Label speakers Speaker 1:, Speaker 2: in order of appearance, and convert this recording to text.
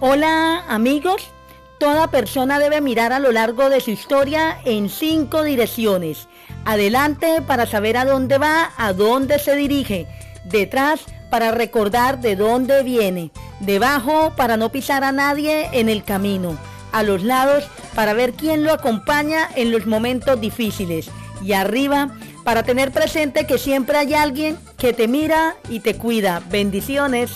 Speaker 1: Hola amigos, toda persona debe mirar a lo largo de su historia en cinco direcciones. Adelante para saber a dónde va, a dónde se dirige. Detrás para recordar de dónde viene. Debajo para no pisar a nadie en el camino. A los lados para ver quién lo acompaña en los momentos difíciles. Y arriba para tener presente que siempre hay alguien que te mira y te cuida. Bendiciones.